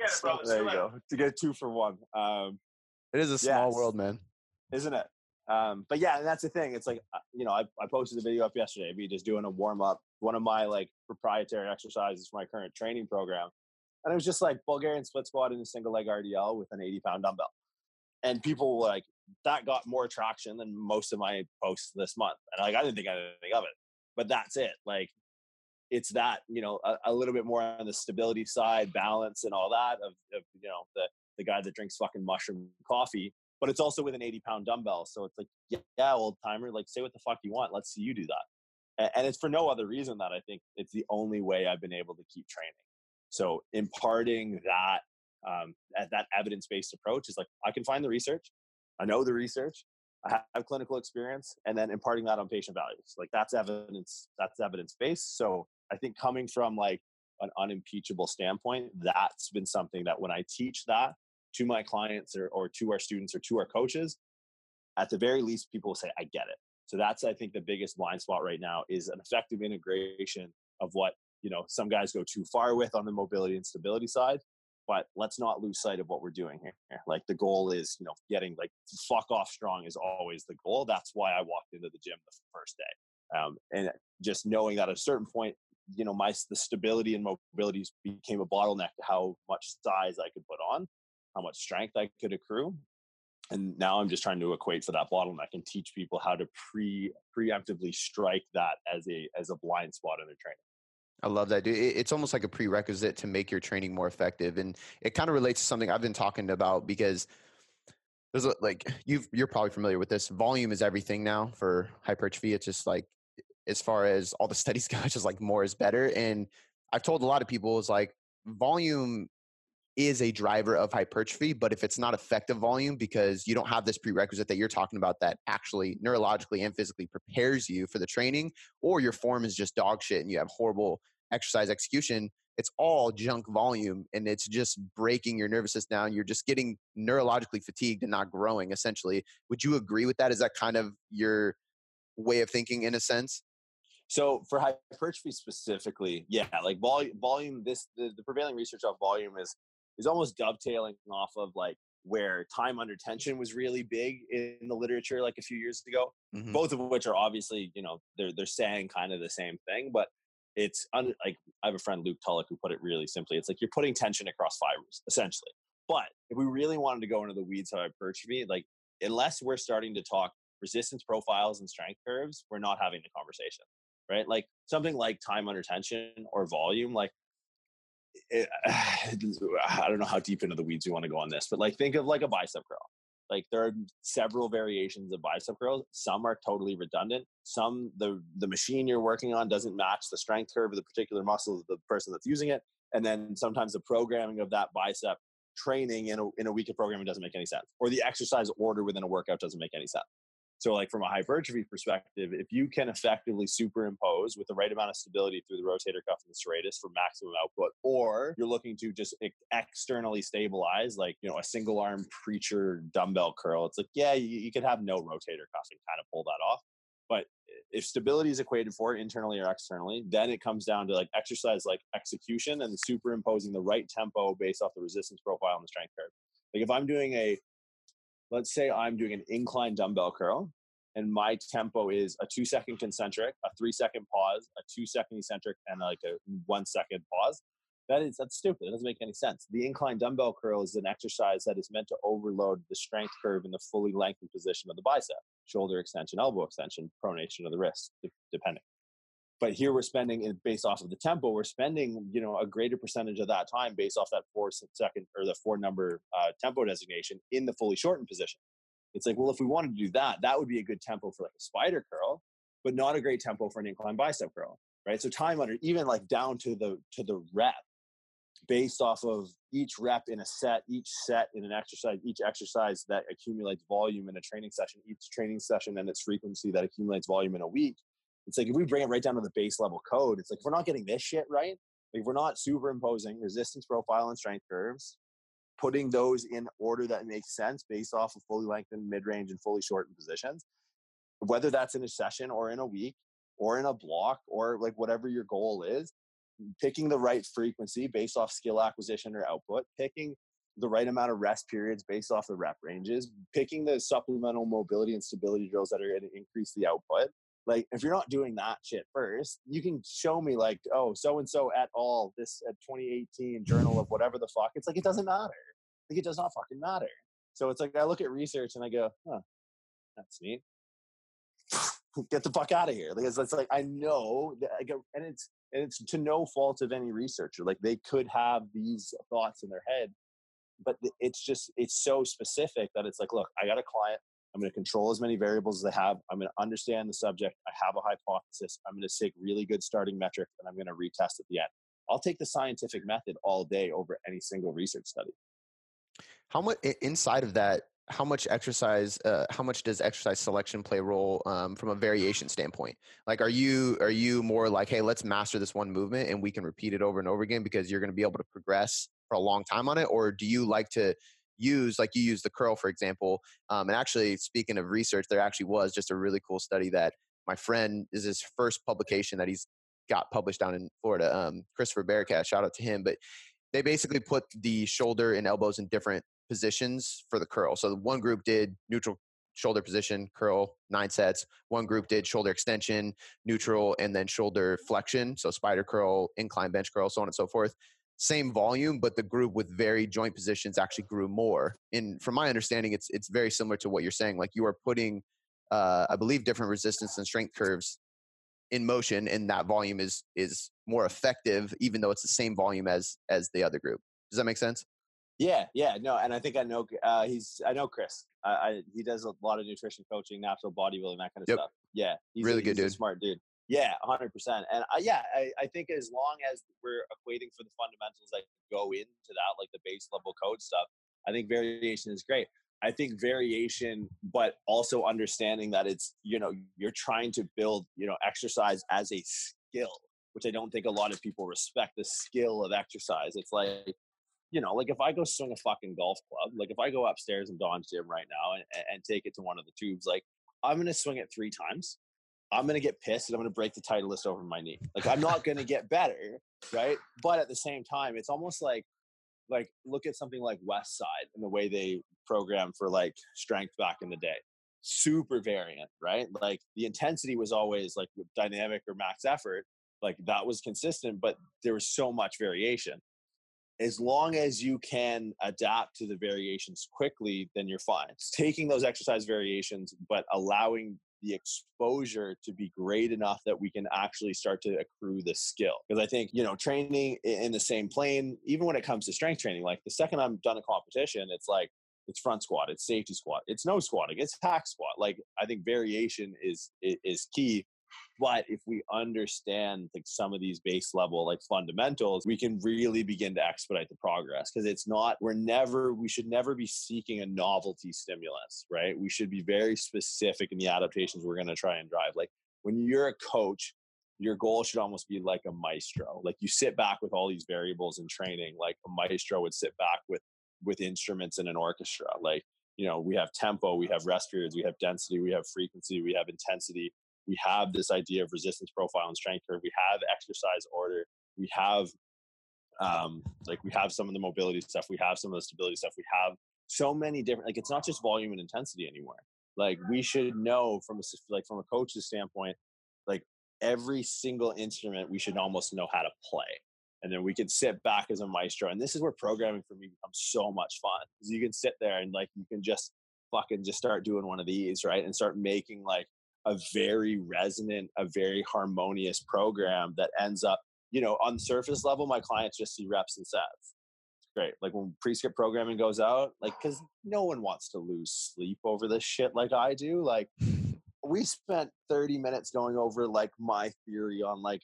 it, So there you you go. To get two for one. Um, it is a small Yes. world, man. isn't it? Um, but yeah, and that's the thing. It's like uh, you know, I, I posted a video up yesterday of me just doing a warm up, one of my like proprietary exercises for my current training program, and it was just like Bulgarian split squat in a single leg RDL with an 80 pound dumbbell, and people were like that got more traction than most of my posts this month, and like I didn't think anything of it, but that's it. Like it's that you know a, a little bit more on the stability side, balance, and all that of, of you know the the guy that drinks fucking mushroom coffee but it's also with an 80 pound dumbbell. So it's like, yeah, old timer, like say what the fuck you want. Let's see you do that. A- And it's for no other reason that I think it's the only way I've been able to keep training. So imparting that, um, that evidence based approach is like, I can find the research. I know the research. I have clinical experience and then imparting that on patient values. Like that's evidence, that's evidence based. So I think coming from like an unimpeachable standpoint, that's been something that when I teach that to my clients or, or to our students or to our coaches, at the very least, people will say, I get it. So that's, I think, the biggest blind spot right now is an effective integration of what, you know, some guys go too far with on the mobility and stability side. But let's not lose sight of what we're doing here. Like the goal is, you know, getting like fuck off strong is always the goal. That's why I walked into the gym the first day. Um, and just knowing that at a certain point, you know, my the stability and mobility became a bottleneck to how much size I could put on, how much strength I could accrue, and now i'm just trying to equate for that bottleneck and teach people how to pre preemptively strike that as a as a blind spot in their training I love that, dude. It's almost like a prerequisite to make your training more effective, and it kind of relates to something I've been talking about because there's a, like you you're probably familiar with this. Volume is everything now for hypertrophy. It's just like as far as all the *laughs* studies go, it's just like more is better. And I've told a lot of people is like volume is a driver of hypertrophy, but if it's not effective volume because you don't have this prerequisite that you're talking about that actually neurologically and physically prepares you for the training, or your form is just dog shit and you have horrible exercise execution, it's all junk volume and it's just breaking your nervous system down. You're just getting neurologically fatigued and not growing, essentially. Would you agree with that? Is that kind of your way of thinking in a sense? So for hypertrophy specifically, yeah, like volume, volume. This the, the prevailing research of volume is is almost dovetailing off of like where time under tension was really big in the literature like a few years ago mm-hmm. both of which are obviously you know they're they're saying kind of the same thing but it's un, like i have a friend luke tulloch who put it really simply it's like you're putting tension across fibers essentially but if we really wanted to go into the weeds of hypertrophy like unless we're starting to talk resistance profiles and strength curves we're not having the conversation right like something like time under tension or volume like eh, it, *sighs* I don't know how deep into the weeds you want to go on this, but like think of like a bicep curl. Like there are several variations of bicep curls. Some are totally redundant. Some the the machine you're working on doesn't match the strength curve of the particular muscle of the person that's using it. And then sometimes the programming of that bicep training in a in a week of programming doesn't make any sense, or the exercise order within a workout doesn't make any sense. So, like from a hypertrophy perspective, if you can effectively superimpose with the right amount of stability through the rotator cuff and the serratus for maximum output, or you're looking to just externally stabilize, like you know a single arm preacher dumbbell curl, it's like yeah, you, you could have no rotator cuff and kind of pull that off. But if stability is equated for internally or externally, then it comes down to like exercise like execution and superimposing the right tempo based off the resistance profile and the strength curve. Like if I'm doing a let's say I'm doing an incline dumbbell curl and my tempo is a two second concentric, a three second pause, a two second eccentric, and like a one second pause. That is that's stupid. It doesn't make any sense. The incline dumbbell curl is an exercise that is meant to overload the strength curve in the fully lengthened position of the bicep, shoulder extension, elbow extension, pronation of the wrist, depending but here we're spending based off of the tempo we're spending you know a greater percentage of that time based off that four second or the four number uh, tempo designation in the fully shortened position. It's like well if we wanted to do that that would be a good tempo for like a spider curl but not a great tempo for an incline bicep curl right? So time under even like down to the to the rep based off of each rep in a set each set in an exercise each exercise that accumulates volume in a training session each training session and its frequency that accumulates volume in a week it's like if we bring it right down to the base level code, it's like if we're not getting this shit right, like we're not superimposing resistance profile and strength curves, putting those in order that makes sense based off of fully lengthened, mid range, and fully shortened positions, whether that's in a session or in a week or in a block or like whatever your goal is, picking the right frequency based off skill acquisition or output, picking the right amount of rest periods based off the rep ranges, picking the supplemental mobility and stability drills that are going to increase the output, like if you're not doing that shit first you can show me like oh so and so at all this uh, at 2018 journal of whatever the fuck it's like it doesn't matter like it does not fucking matter. So it's like i look at research and i go huh that's neat. *laughs* Get the fuck out of here because it's like i know that I go, and it's and it's to no fault of any researcher like they could have these thoughts in their head but it's just it's so specific that it's like look i got a client I'm going to control as many variables as I have. I'm going to understand the subject. I have a hypothesis. I'm going to take really good starting metrics and I'm going to retest at the end. I'll take the scientific method all day over any single research study. How much inside of that? how much exercise uh, how much does exercise selection play a role um, from a variation standpoint like are you are you more like hey let's master this one movement and we can repeat it over and over again because you're going to be able to progress for a long time on it or do you like to use like you use the curl for example um, and actually speaking of research there actually was just a really cool study that my friend is his first publication that he's got published down in florida um, christopher barakat shout out to him but they basically put the shoulder and elbows in different positions for the curl. So the one group did neutral shoulder position, curl, nine sets. One group did shoulder extension, neutral, and then shoulder flexion. So spider curl, incline bench curl, so on and so forth. Same volume, but the group with very joint positions actually grew more. And from my understanding, it's it's very similar to what you're saying. Like you are putting, uh, I believe, different resistance and strength curves in motion, and that volume is is more effective, even though it's the same volume as as the other group. Does that make sense? Yeah, yeah, no, and I think I know uh, he's I know Chris. I, I, he does a lot of nutrition coaching, natural bodybuilding, that kind of Yep. stuff. Yeah, he's Really a, good dude. smart dude. Yeah, hundred percent. And I, yeah, I, I think as long as we're equating for the fundamentals that go into that, like the base level code stuff, I think variation is great. I think variation, but also understanding that it's you know you're trying to build you know exercise as a skill, which I don't think a lot of people respect the skill of exercise. It's like you know, like if I go swing a fucking golf club, like if I go upstairs in Don's gym right now and, and take it to one of the tubes, like I'm gonna swing it three times. I'm gonna get pissed and I'm gonna break the titleist over my knee. Like I'm not gonna get better, right? But at the same time, it's almost like like look at something like West Side and the way they program for like strength back in the day. Super variant, right? Like the intensity was always like dynamic or max effort, like that was consistent, but there was so much variation as long as you can adapt to the variations quickly, then you're fine. It's taking those exercise variations, but allowing the exposure to be great enough that we can actually start to accrue the skill. Because I think, you know, training in the same plane, even when it comes to strength training, like the second I'm done a competition, it's like, it's front squat, it's safety squat, it's no squatting, it's hack squat. Like I think variation is is key but if we understand like some of these base level like fundamentals we can really begin to expedite the progress because it's not we're never we should never be seeking a novelty stimulus right? We should be very specific in the adaptations we're going to try and drive. Like when you're a coach your goal should almost be like a maestro. Like you sit back with all these variables in training like a maestro would sit back with with instruments in an orchestra. Like you know we have tempo we have rest periods we have density we have frequency we have intensity we have this idea of resistance profile and strength curve. We have exercise order. We have um, like we have some of the mobility stuff. We have some of the stability stuff. We have so many different. Like it's not just volume and intensity anymore. Like we should know from a like from a coach's standpoint, like every single instrument we should almost know how to play. And then we can sit back as a maestro. And this is where programming for me becomes so much fun because you can sit there and like you can just fucking just start doing one of these, right? And start making like a very resonant, a very harmonious program that ends up, you know, on surface level, my clients just see reps and sets. It's great. Like when prescript programming goes out, like, cause no one wants to lose sleep over this shit like I do. Like, *laughs* we spent 30 minutes going over like my theory on like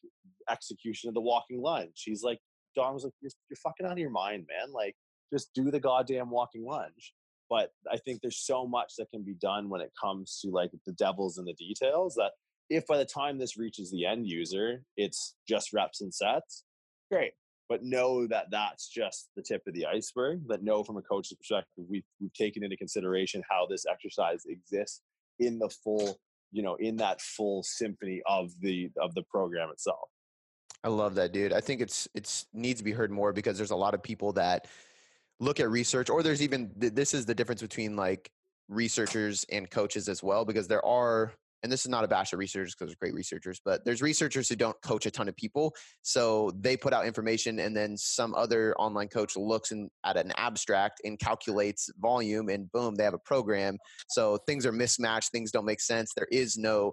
execution of the walking lunge. She's like, Don was like, you're, you're fucking out of your mind, man. Like, just do the goddamn walking lunge but I think there's so much that can be done when it comes to like the devils in the details that if by the time this reaches the end user, it's just reps and sets, great. But know that that's just the tip of the iceberg. That know from a coach's perspective, we've we've taken into consideration how this exercise exists in the full, you know, in that full symphony of the of the program itself. I love that, dude. I think it's it's needs to be heard more because there's a lot of people that look at research, or there's even this is the difference between like researchers and coaches as well, because there are, and this is not a bash of researchers because they're great researchers, but there's researchers who don't coach a ton of people, so they put out information, and then some other online coach looks in, at an abstract and calculates volume, and boom, they have a program. So things are mismatched, things don't make sense. There is no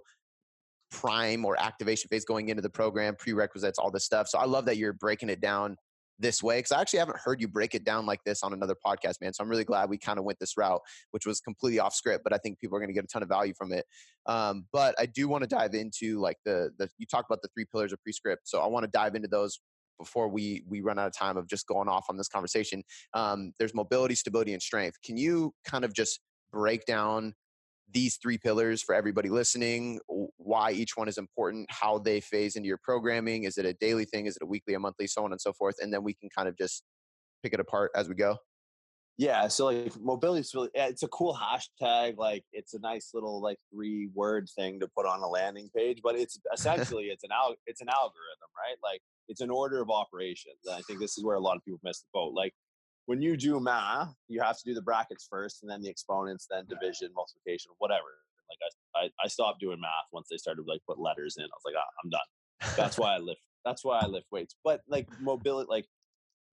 prime or activation phase going into the program, prerequisites, all this stuff. So I love that you're breaking it down this way because I actually haven't heard you break it down like this on another podcast, man. So I'm really glad we kind of went this route, which was completely off script, but I think people are going to get a ton of value from it. Um, but I do want to dive into like the the you talked about the three pillars of prescript, so I want to dive into those before we we run out of time of just going off on this conversation. Um, there's mobility, stability, and strength. Can you kind of just break down these three pillars for everybody listening, why each one is important, how they phase into your programming. Is it a daily thing? Is it a weekly, a monthly, so on and so forth? And then we can kind of just pick it apart as we go. Yeah, so like mobility is really eh, it's a cool hashtag. Like it's a nice little like three word thing to put on a landing page, but it's *laughs* essentially it's an al- it's an algorithm, right? Like it's an order of operations. And I think this is where a lot of people miss the boat. Like when you do math, you have to do the brackets first, and then the exponents, then division, multiplication, whatever. Like I, I, I stopped doing math once they started like put letters in. I was like, ah, I'm done. That's *laughs* why I lift. That's why I lift weights. But like mobility, like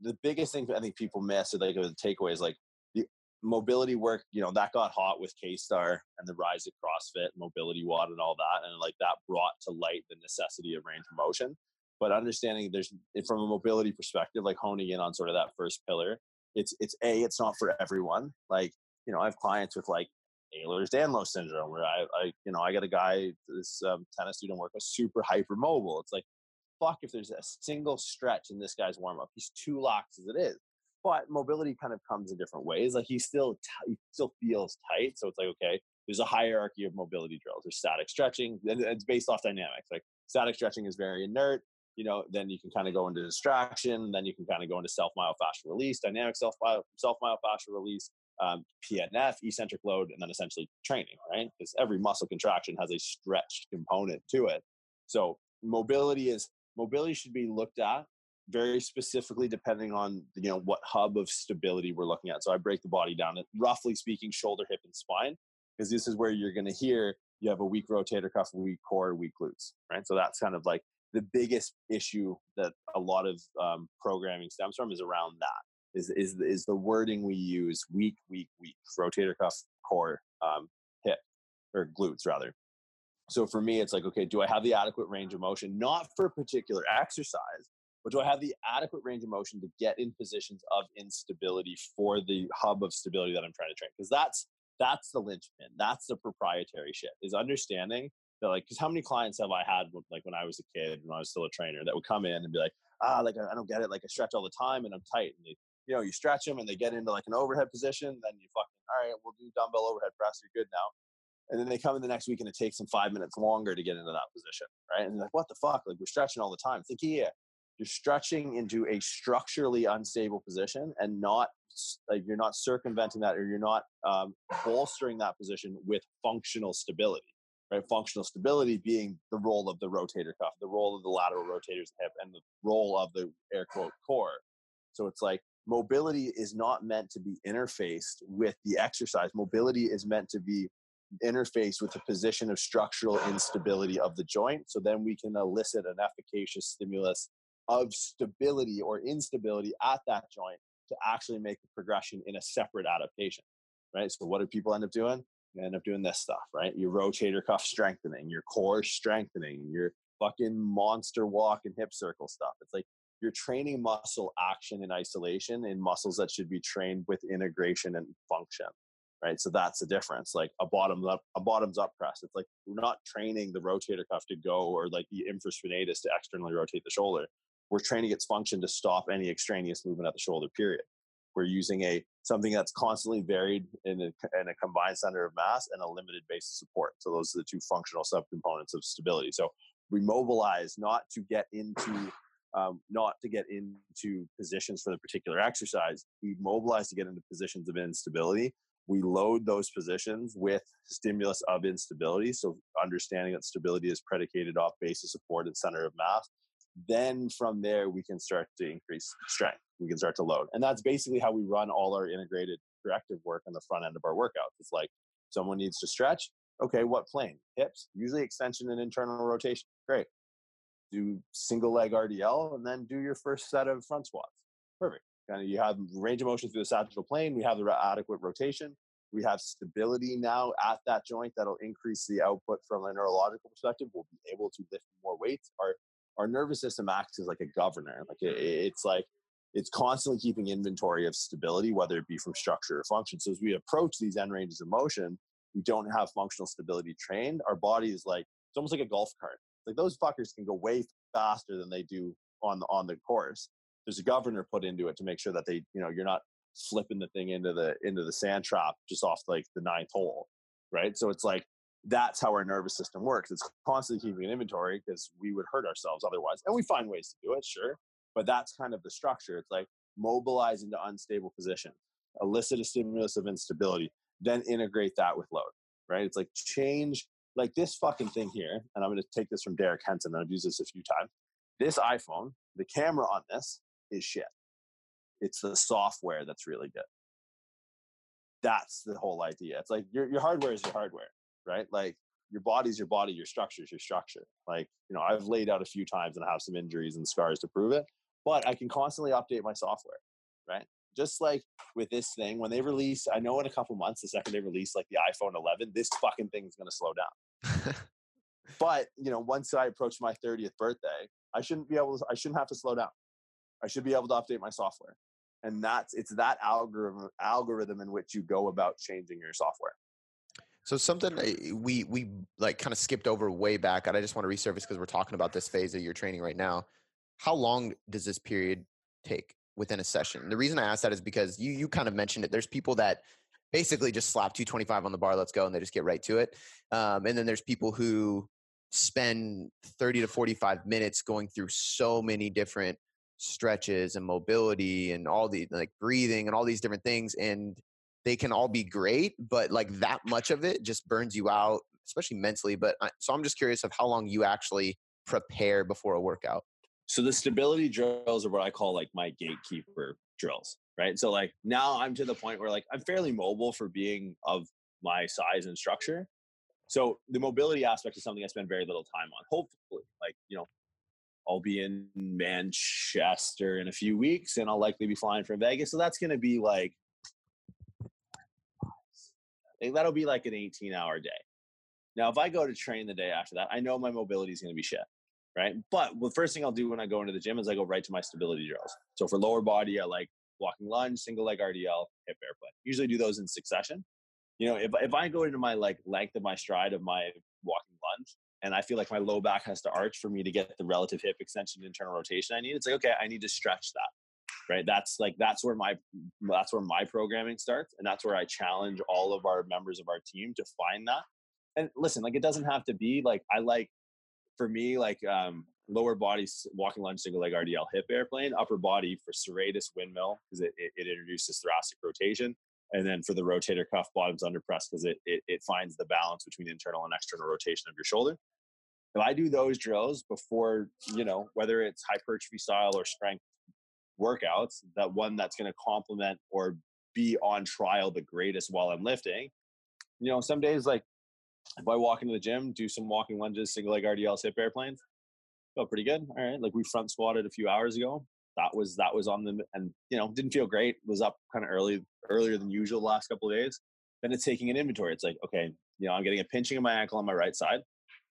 the biggest thing I think people miss or like the takeaway is like the mobility work. You know that got hot with K-Starr and the rise of CrossFit, MobilityWOD, and all that, and like that brought to light the necessity of range of motion. But understanding there's from a mobility perspective, like honing in on sort of that first pillar, it's it's a it's not for everyone. Like you know, I have clients with like Ehlers-Danlos syndrome, where I, I, you know, I got a guy, this um, tennis student work was super hyper mobile. It's like, fuck, if there's a single stretch in this guy's warm up, he's too lax as it is. But mobility kind of comes in different ways. Like he still, t- he still feels tight. So it's like, okay, there's a hierarchy of mobility drills. There's static stretching, and it's based off dynamics. Like static stretching is very inert. You know, then you can kind of go into distraction. Then you can kind of go into self myofascial release, dynamic self self myofascial release, um, PNF, eccentric load, and then essentially training, right? Because every muscle contraction has a stretched component to it. So mobility is mobility should be looked at very specifically depending on you know what hub of stability we're looking at. So I break the body down roughly speaking shoulder, hip, and spine because this is where you're going to hear you have a weak rotator cuff, weak core, weak glutes, right? So that's kind of like the biggest issue that a lot of um, programming stems from is around that is is is the wording we use weak weak weak rotator cuff core um, hip or glutes rather. So for me it's like okay do i have the adequate range of motion not for a particular exercise but do i have the adequate range of motion to get in positions of instability for the hub of stability that i'm trying to train? Because that's that's the linchpin that's the proprietary shit is understanding that like because how many clients have i had like when i was a kid when i was still a trainer that would come in and be like ah like i don't get it like i stretch all the time and i'm tight and they you know, you stretch them and they get into like an overhead position, then you fucking, all right, we'll do dumbbell overhead press. You're good now. And then they come in the next week and it takes them five minutes longer to get into that position, right? And like, what the fuck? Like we're stretching all the time. Think, yeah, you're stretching into a structurally unstable position and not like you're not circumventing that or you're not um, bolstering that position with functional stability right functional stability being the role of the rotator cuff the role of the lateral rotators hip and the role of the air quote core so it's like mobility is not meant to be interfaced with the exercise. Mobility is meant to be interfaced with the position of structural instability of the joint. So then we can elicit an efficacious stimulus of stability or instability at that joint to actually make the progression in a separate adaptation. Right. So what do people end up doing? They end up doing this stuff, right? Your rotator cuff strengthening, your core strengthening, your fucking monster walk and hip circle stuff. It's like you're training muscle action in isolation in muscles that should be trained with integration and function right so that's the difference like a bottom up a bottoms up press it's like we're not training the rotator cuff to go or like the infraspinatus to externally rotate the shoulder we're training its function to stop any extraneous movement at the shoulder period we're using a something that's constantly varied in a, in a combined center of mass and a limited base of support so those are the two functional subcomponents of stability so we mobilize not to get into um, not to get into positions for the particular exercise. We mobilize to get into positions of instability. We load those positions with stimulus of instability. So understanding that stability is predicated off base of support and center of mass. Then from there, we can start to increase strength. We can start to load. And that's basically how we run all our integrated corrective work on the front end of our workouts. It's like someone needs to stretch. Okay, what plane? Hips, usually extension and internal rotation. Great do single leg RDL, and then do your first set of front squats. Perfect. Kind of you have range of motion through the sagittal plane. We have the adequate rotation. We have stability now at that joint that'll increase the output from a neurological perspective. We'll be able to lift more weights. Our our nervous system acts as like a governor. Like it, it's like it's constantly keeping inventory of stability, whether it be from structure or function. So as we approach these end ranges of motion, we don't have functional stability trained. Our body is like it's almost like a golf cart. Like those fuckers can go way faster than they do on the on the course. There's a governor put into it to make sure that they, you know, you're not flipping the thing into the into the sand trap just off like the ninth hole, right? So it's like that's how our nervous system works. It's constantly keeping an inventory because we would hurt ourselves otherwise, and we find ways to do it, sure. But that's kind of the structure. It's like mobilize into unstable position, elicit a stimulus of instability, then integrate that with load, right? It's like change like this fucking thing here, and I'm going to take this from Derek Henson. I've used this a few times. This iPhone, the camera on this is shit. It's the software that's really good. That's the whole idea. It's like your your hardware is your hardware, right? Like your body's your body, your structure is your structure. Like you know, I've laid out a few times and I have some injuries and scars to prove it, but I can constantly update my software, right? Just like with this thing, when they release, I know in a couple months, the second they release like the iPhone 11, this fucking thing is going to slow down. *laughs* but you know, once I approach my 30th birthday, I shouldn't be able to. I shouldn't have to slow down. I should be able to update my software, and that's it's that algorithm algorithm in which you go about changing your software. So something we we like kind of skipped over way back, and I just want to resurface because we're talking about this phase of your training right now. How long does this period take within a session? The reason I ask that is because you you kind of mentioned it. There's people that basically just slap 225 on the bar, let's go, and they just get right to it. Um, and then there's people who spend 30 to 45 minutes going through so many different stretches and mobility and all the like breathing and all these different things and they can all be great but like that much of it just burns you out especially mentally but I, so i'm just curious of how long you actually prepare before a workout so the stability drills are what i call like my gatekeeper drills right so like now i'm to the point where like i'm fairly mobile for being of my size and structure so the mobility aspect is something i spend very little time on hopefully like you know I'll be in Manchester in a few weeks and I'll likely be flying from Vegas. So that's going to be like, that'll be like an 18 hour day. Now, if I go to train the day after that, I know my mobility is going to be shit, right? But the first thing I'll do when I go into the gym is I go right to my stability drills. So for lower body, I like walking lunge, single leg RDL, hip airplane. Usually do those in succession. You know, if, if I go into my like length of my stride of my walking lunge, and I feel like my low back has to arch for me to get the relative hip extension internal rotation I need. It's like, okay, I need to stretch that. Right. That's like that's where my that's where my programming starts. And that's where I challenge all of our members of our team to find that. And listen, like it doesn't have to be like I like for me, like um lower body walking lunge single leg RDL hip airplane, upper body for serratus windmill because it, it, it introduces thoracic rotation and then for the rotator cuff bottoms under press because it, it, it finds the balance between internal and external rotation of your shoulder. If I do those drills before, you know, whether it's hypertrophy style or strength workouts, that one that's going to complement or be on trial the greatest while I'm lifting, you know, some days like if I walk into the gym, do some walking lunges, single leg RDLs, hip airplanes, felt pretty good. All right, like we front squatted a few hours ago. That was that was on the and you know didn't feel great. Was up kind of early earlier than usual the last couple of days. Then it's taking an inventory. It's like okay, you know I'm getting a pinching of my ankle on my right side.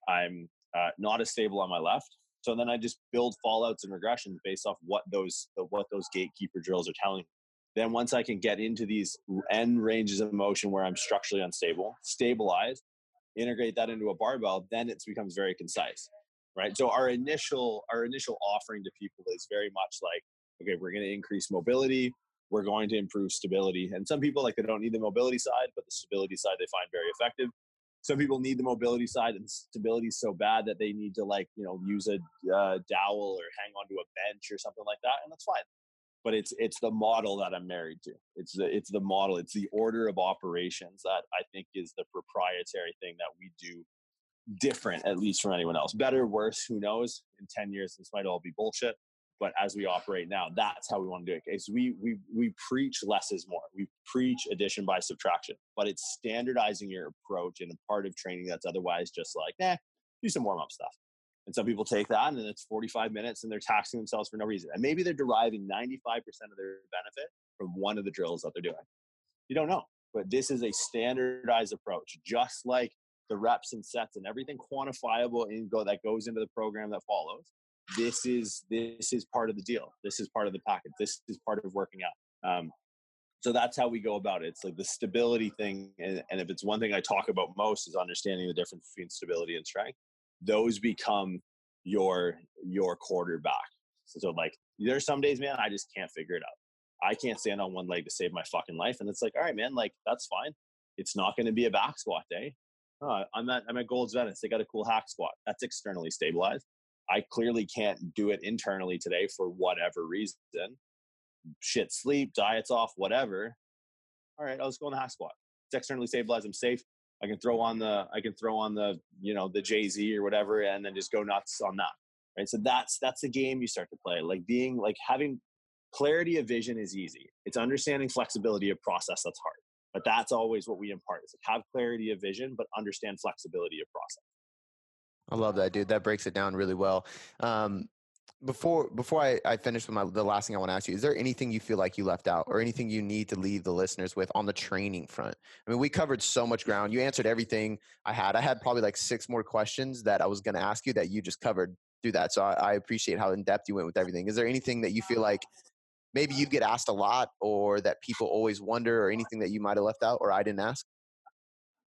I'm uh, not as stable on my left. So then I just build fallouts and regressions based off what those what those gatekeeper drills are telling me. Then once I can get into these end ranges of motion where I'm structurally unstable, stabilize, integrate that into a barbell, then it becomes very concise, right? So our initial our initial offering to people is very much like, okay, we're going to increase mobility, we're going to improve stability, and some people like they don't need the mobility side, but the stability side they find very effective. Some people need the mobility side and stability so bad that they need to like you know use a uh, dowel or hang onto a bench or something like that and that's fine but it's it's the model that i'm married to. It's the it's the model. It's the order of operations that i think is the proprietary thing that we do different at least from anyone else. Better worse who knows? In 10 years this might all be bullshit but as we operate now that's how we want to do it. We we we preach less is more. We preach addition by subtraction but it's standardizing your approach in a part of training that's otherwise just like eh do some warm-up stuff and some people take that and then it's 45 minutes and they're taxing themselves for no reason and maybe they're deriving 95% of their benefit from one of the drills that they're doing. You don't know but this is a standardized approach just like the reps and sets and everything quantifiable in go that goes into the program that follows. This is this is part of the deal. This is part of the package. This is part of working out. Um, so that's how we go about it. It's like the stability thing and, and if it's one thing i talk about most is understanding the difference between stability and strength those become your your quarterback so, so like there's some days man i just can't figure it out I can't stand on one leg to save my fucking life. And it's like, all right, man, like that's fine. It's not going to be a back squat day. Uh, I'm at I'm at Gold's Venice. They got a cool hack squat. That's externally stabilized. I clearly can't do it internally today for whatever reason. Shit, sleep, diets off, whatever. All right, I'll just go in the hack squat. It's externally stabilized. I'm safe. I can throw on the I can throw on the you know the Jay Z or whatever, and then just go nuts on that. Right. So that's that's the game you start to play. Like being like having clarity of vision is easy. It's understanding flexibility of process that's hard. But that's always what we impart is like have clarity of vision, but understand flexibility of process. I love that, dude. That breaks it down really well. Um, before before I, I finish with my the last thing I want to ask you, is there anything you feel like you left out or anything you need to leave the listeners with on the training front? I mean, we covered so much ground. You answered everything I had. I had probably like six more questions that I was going to ask you that you just covered through that. So I, I appreciate how in depth you went with everything. Is there anything that you feel like maybe you get asked a lot or that people always wonder or anything that you might have left out or I didn't ask?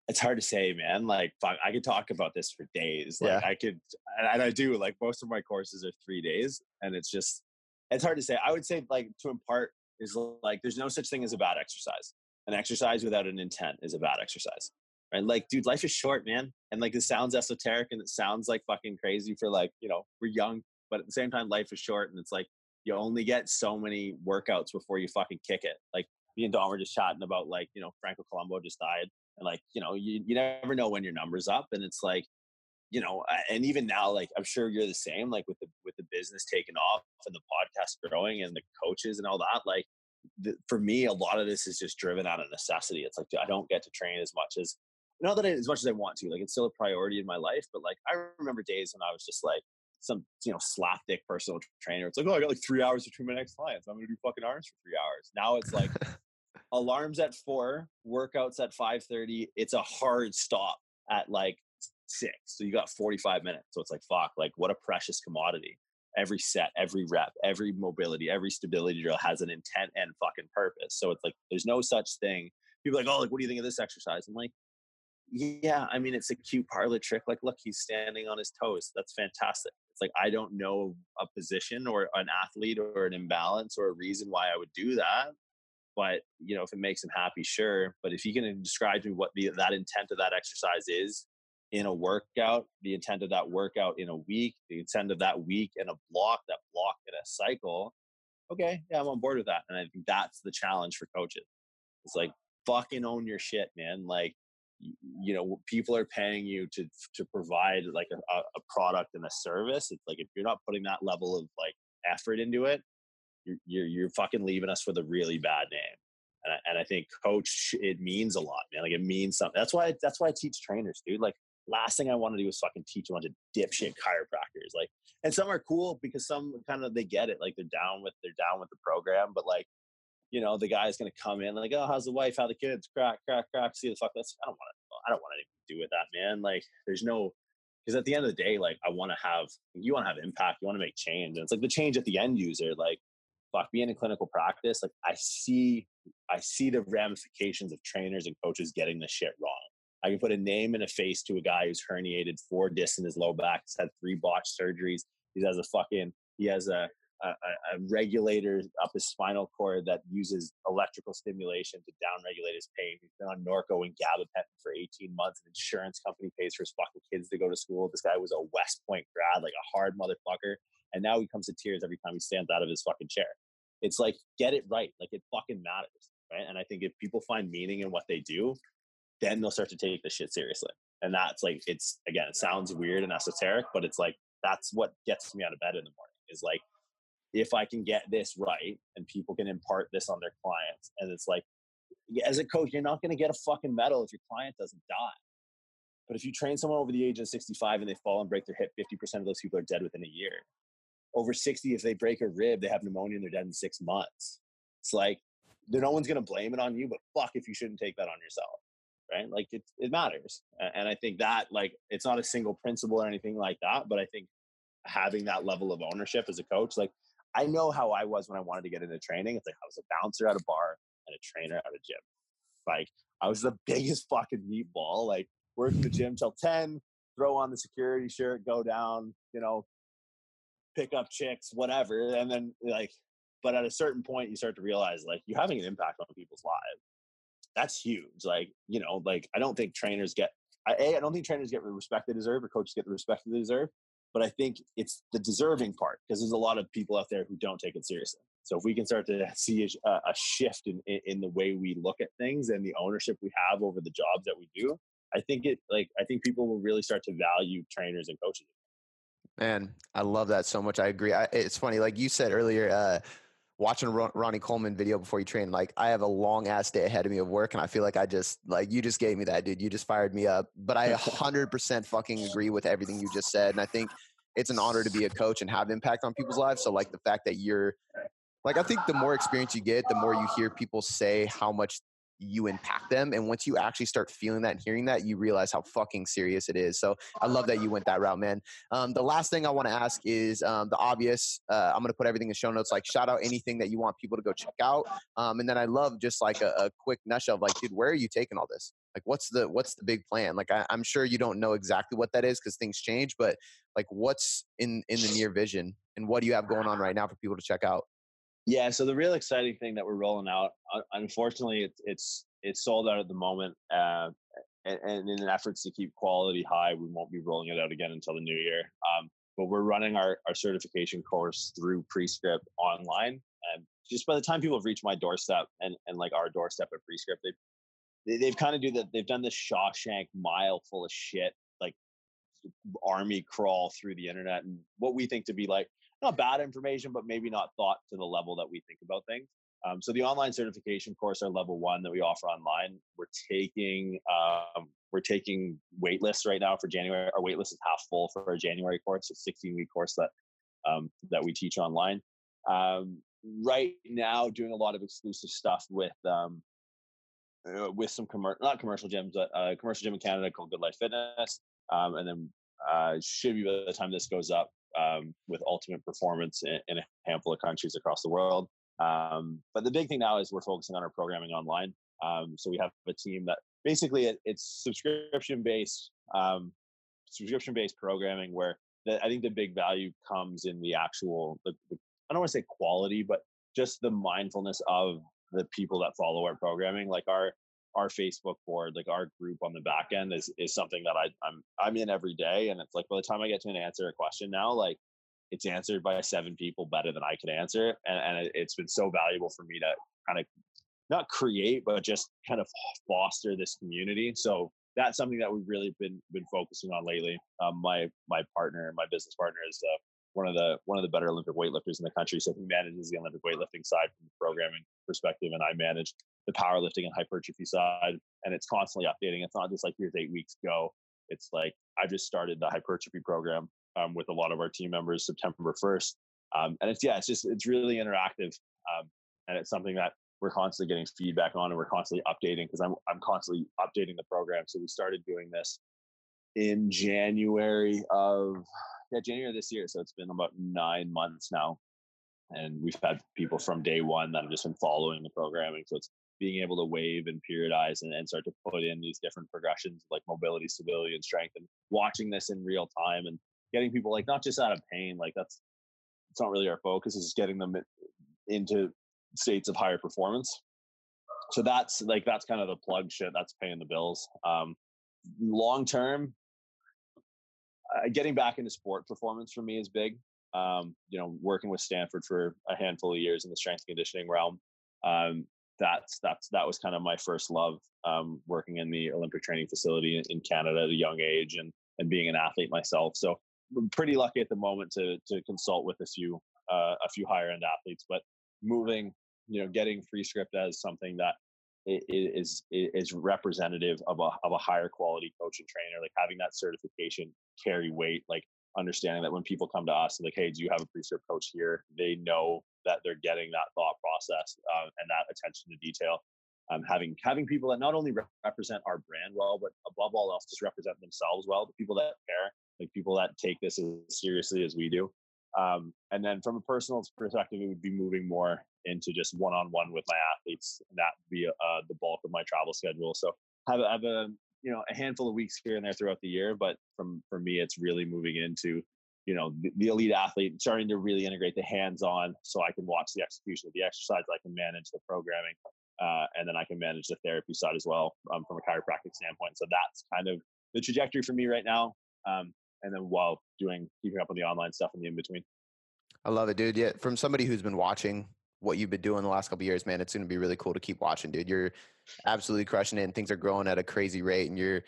It's hard to say, man. Like, fuck, I could talk about this for days. Like, yeah. I could, and I do. Like, most of my courses are three days, and it's just, it's hard to say. I would say, like, to impart is like, there's no such thing as a bad exercise. An exercise without an intent is a bad exercise, right? Like, dude, life is short, man. And like, it sounds esoteric and it sounds like fucking crazy for like, you know, we're young, but at the same time, life is short, and it's like you only get so many workouts before you fucking kick it. Like, me and Don were just chatting about like, you know, Franco Columbu just died and like, you know, you, you never know when your number's up. And it's like, you know, and even now, like I'm sure you're the same, like with the with the business taking off and the podcast growing and the coaches and all that. Like the, for me, a lot of this is just driven out of necessity. It's like I don't get to train as much as not that I, as much as I want to. Like it's still a priority in my life, but like I remember days when I was just like some you know slapdick personal trainer. It's like oh I got like three hours between my next clients. I'm gonna do fucking arms for three hours. Now it's like *laughs* alarms at four, workouts at five thirty. It's a hard stop at like six. So you got 45 minutes. So it's like fuck, like what a precious commodity. Every set, every rep, every mobility, every stability drill has an intent and fucking purpose. So it's like there's no such thing. People like, oh, like what do you think of this exercise? I'm like, yeah, I mean, it's a cute parlor trick. Like, look, he's standing on his toes. That's fantastic. It's like I don't know a position or an athlete or an imbalance or a reason why I would do that but you know if it makes him happy sure but if you can describe to me what the that intent of that exercise is in a workout the intent of that workout in a week the intent of that week in a block that block in a cycle okay yeah i'm on board with that and i think that's the challenge for coaches. It's like fucking own your shit man. Like you know people are paying you to to provide like a, a product and a service it's like if you're not putting that level of like effort into it you're, you're, you're fucking leaving us with a really bad name. And I, and I think coach, it means a lot, man. Like it means something. That's why, that's why I teach trainers, dude. Like last thing I want to do is fucking teach a bunch of dipshit chiropractors. Like, and some are cool because some kind of, they get it. Like they're down with, they're down with the program, but like, you know, the guy's going to come in like, oh, how's the wife? How the kids? Crack, crack, crack. See the fuck. That's, I don't want to, I don't want anything to do with that, man. Like there's no, because at the end of the day, like I want to have, you want to have impact, you want to make change. And it's like the change at the end user, like fuck being in clinical practice like i see i see the ramifications of trainers and coaches getting the shit wrong i can put a name and a face to a guy who's herniated four discs in his low back he's had three botched surgeries he has a fucking he has a a, a regulator up his spinal cord that uses electrical stimulation to downregulate his pain. He's been on Norco and gabapentin for 18 months. An insurance company pays for his fucking kids to go to school. This guy was a West Point grad, like a hard motherfucker. And now he comes to tears every time he stands out of his fucking chair. It's like get it right. Like it fucking matters, right? And I think if people find meaning in what they do, then they'll start to take the shit seriously. And that's like it's again, it sounds weird and esoteric, but it's like that's what gets me out of bed in the morning. Is like if I can get this right and people can impart this on their clients, and it's like as a coach, you're not going to get a fucking medal if your client doesn't die. But if you train someone over the age of 65 and they fall and break their hip, 50% of those people are dead within a year over 60 if they break a rib they have pneumonia and they're dead in six months. It's like no one's going to blame it on you but fuck if you shouldn't take that on yourself right? Like it, it matters and i think that like it's not a single principle or anything like that but i think having that level of ownership as a coach like i know how i was when i wanted to get into training it's like i was a bouncer at a bar and a trainer at a gym. Like i was the *laughs* biggest fucking meatball like work in the gym till 10 throw on the security shirt go down you know pick up chicks, whatever. And then like but at a certain point, you start to realize like you're having an impact on people's lives. That's huge. Like you know, like I don't think trainers get. I, a, I don't think trainers get the respect they deserve, or coaches get the respect they deserve. But I think it's the deserving part because there's a lot of people out there who don't take it seriously. So if we can start to *laughs* see a, a shift in, in the way we look at things and the ownership we have over the jobs that we do, I think it like I think people will really start to value trainers and coaches. Man, I love that so much. I agree. I, it's funny, like you said earlier, uh, watching a Ronnie Coleman video before you train, like I have a long ass day ahead of me of work, and I feel like I just like you just gave me that, dude. You just fired me up. But I *laughs* hundred percent fucking agree with everything you just said, and I think it's an honor to be a coach and have impact on people's lives. So like the fact that you're like I think the more experience you get, the more you hear people say how much you impact them. And once you actually start feeling that and hearing that, you realize how fucking serious it is. So I love that you went that route, man. Um, the last thing I want to ask is um, the obvious. Uh, I'm going to put everything in show notes, like shout out anything that you want people to go check out. Um, and then I love just like a, a, quick nutshell of like, dude, where are you taking all this? Like, what's the what's the big plan? Like, I, I'm sure you don't know exactly what that is because things change, but like, what's in in the near vision, and what do you have going on right now for people to check out? Yeah, so the real exciting thing that we're rolling out, unfortunately, it's it's it's sold out at the moment, uh, and, and, in efforts to keep quality high, we won't be rolling it out again until the new year. Um, but we're running our, our certification course through Prescript online, and just by the time people have reached my doorstep and, and like our doorstep at Prescript, they've they've kind of do that. They've done this Shawshank mile full of shit, like army crawl through the internet, and what we think to be like not bad information, but maybe not thought to the level that we think about things. Um, so the online certification course, our level one that we offer online, we're taking um, we're taking waitlists right now for January. Our waitlist is half full for our January course, a 16 week course that um, that we teach online. Um, right now, doing a lot of exclusive stuff with um, uh, with some commercial not commercial gyms, but a uh, commercial gym in Canada called Good Life Fitness, um, and then uh, should be by the time this goes up, um, with ultimate performance in, in, a handful of countries across the world. Um, but the big thing now is we're focusing on our programming online. Um, so we have a team that basically it, it's subscription based, um, subscription based programming where the, I think the big value comes in the actual, the, the, I don't want to say quality, but just the mindfulness of the people that follow our programming. Like our our Facebook board, like our group on the back end is is something that I, I'm I'm in every day. And it's like by the time I get to an answer a question now, like it's answered by seven people better than I could answer it. And, and it's been so valuable for me to kind of not create, but just kind of foster this community. So that's something that we've really been been focusing on lately. Um, my my partner, my business partner, is uh, one of the one of the better Olympic weightlifters in the country. So he manages the Olympic weightlifting side from the programming perspective, and I manage the powerlifting and hypertrophy side. And it's constantly updating. It's not just like here's eight weeks go. It's like I just started the hypertrophy program um, with a lot of our team members September 1st. Um, and it's yeah, it's just it's really interactive, um, and it's something that we're constantly getting feedback on, and we're constantly updating because I'm I'm constantly updating the program. So we started doing this in January of yeah January this year. So it's been about nine months now, and we've had people from day one that have just been following the programming. So it's being able to wave and periodize and, and start to put in these different progressions like mobility, stability, and strength, and watching this in real time and getting people like not just out of pain, like that's it's not really our focus. Is getting them into states of higher performance. So that's like that's kind of the plug shit that's paying the bills. Um, long term, uh, getting back into sport performance for me is big. Um, you know, working with Stanford for a handful of years in the strength conditioning realm, um, that's that's that was kind of my first love. Um, working in the Olympic training facility in, Canada at a young age, and and being an athlete myself. So I'm pretty lucky at the moment to to consult with a few uh, a few higher end athletes, but moving, you know, getting Prescript as something that is is representative of a of a higher quality coach and trainer, like having that certification carry weight, like understanding that when people come to us like, hey, do you have a Prescript coach here? They know that they're getting that thought process um, and that attention to detail. Um, having having people that not only re- represent our brand well, but above all else, just represent themselves well. The people that care, like people that take this as seriously as we do. Um, and then from a personal perspective, it would be moving more into just one-on-one with my athletes, and that would be uh, the bulk of my travel schedule. So have have a you know a handful of weeks here and there throughout the year, but from for me, it's really moving into you know the, the elite athlete starting to really integrate the hands-on so i can watch the execution of the exercise i can manage the programming uh, and then i can manage the therapy side as well um, from a chiropractic standpoint so that's kind of the trajectory for me right now um, and then while doing keeping up on the online stuff in the in between I love it, dude. Yeah, from somebody who's been watching what you've been doing the last couple years, man, it's going to be really cool to keep watching, dude. You're absolutely crushing it, and things are growing at a crazy rate, and you're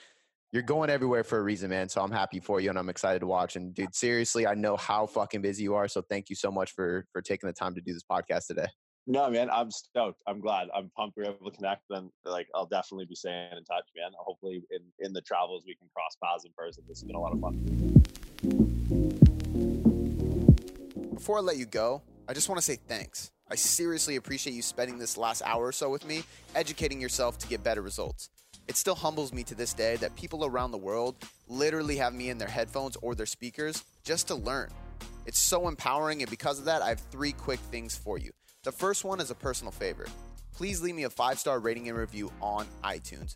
you're going everywhere for a reason, man. So I'm happy for you, and I'm excited to watch. And dude, seriously, I know how fucking busy you are, so thank you so much for for taking the time to do this podcast today. No, man, I'm stoked. I'm glad. I'm pumped we're able to connect. And like, I'll definitely be staying in touch, man. Hopefully, in in the travels, we can cross paths in person. This has been a lot of fun. Before I let you go, I just want to say thanks. I seriously appreciate you spending this last hour or so with me, educating yourself to get better results. It still humbles me to this day that people around the world literally have me in their headphones or their speakers just to learn. It's so empowering, and because of that, I have three quick things for you. The first one is a personal favor. Please leave me a five star rating and review on iTunes.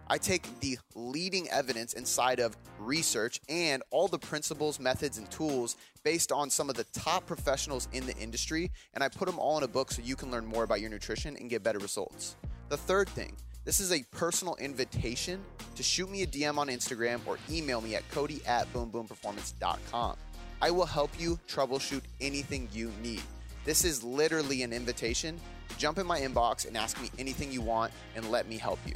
I take the leading evidence inside of research and all the principles, methods, and tools based on some of the top professionals in the industry, and I put them all in a book so you can learn more about your nutrition and get better results. The third thing, this is a personal invitation to shoot me a DM on Instagram or email me at cody at boomboomperformance.com. I will help you troubleshoot anything you need. This is literally an invitation jump in my inbox and ask me anything you want and let me help you.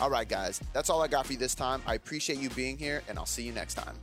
All right, guys, that's all I got for you this time. I appreciate you being here, and I'll see you next time.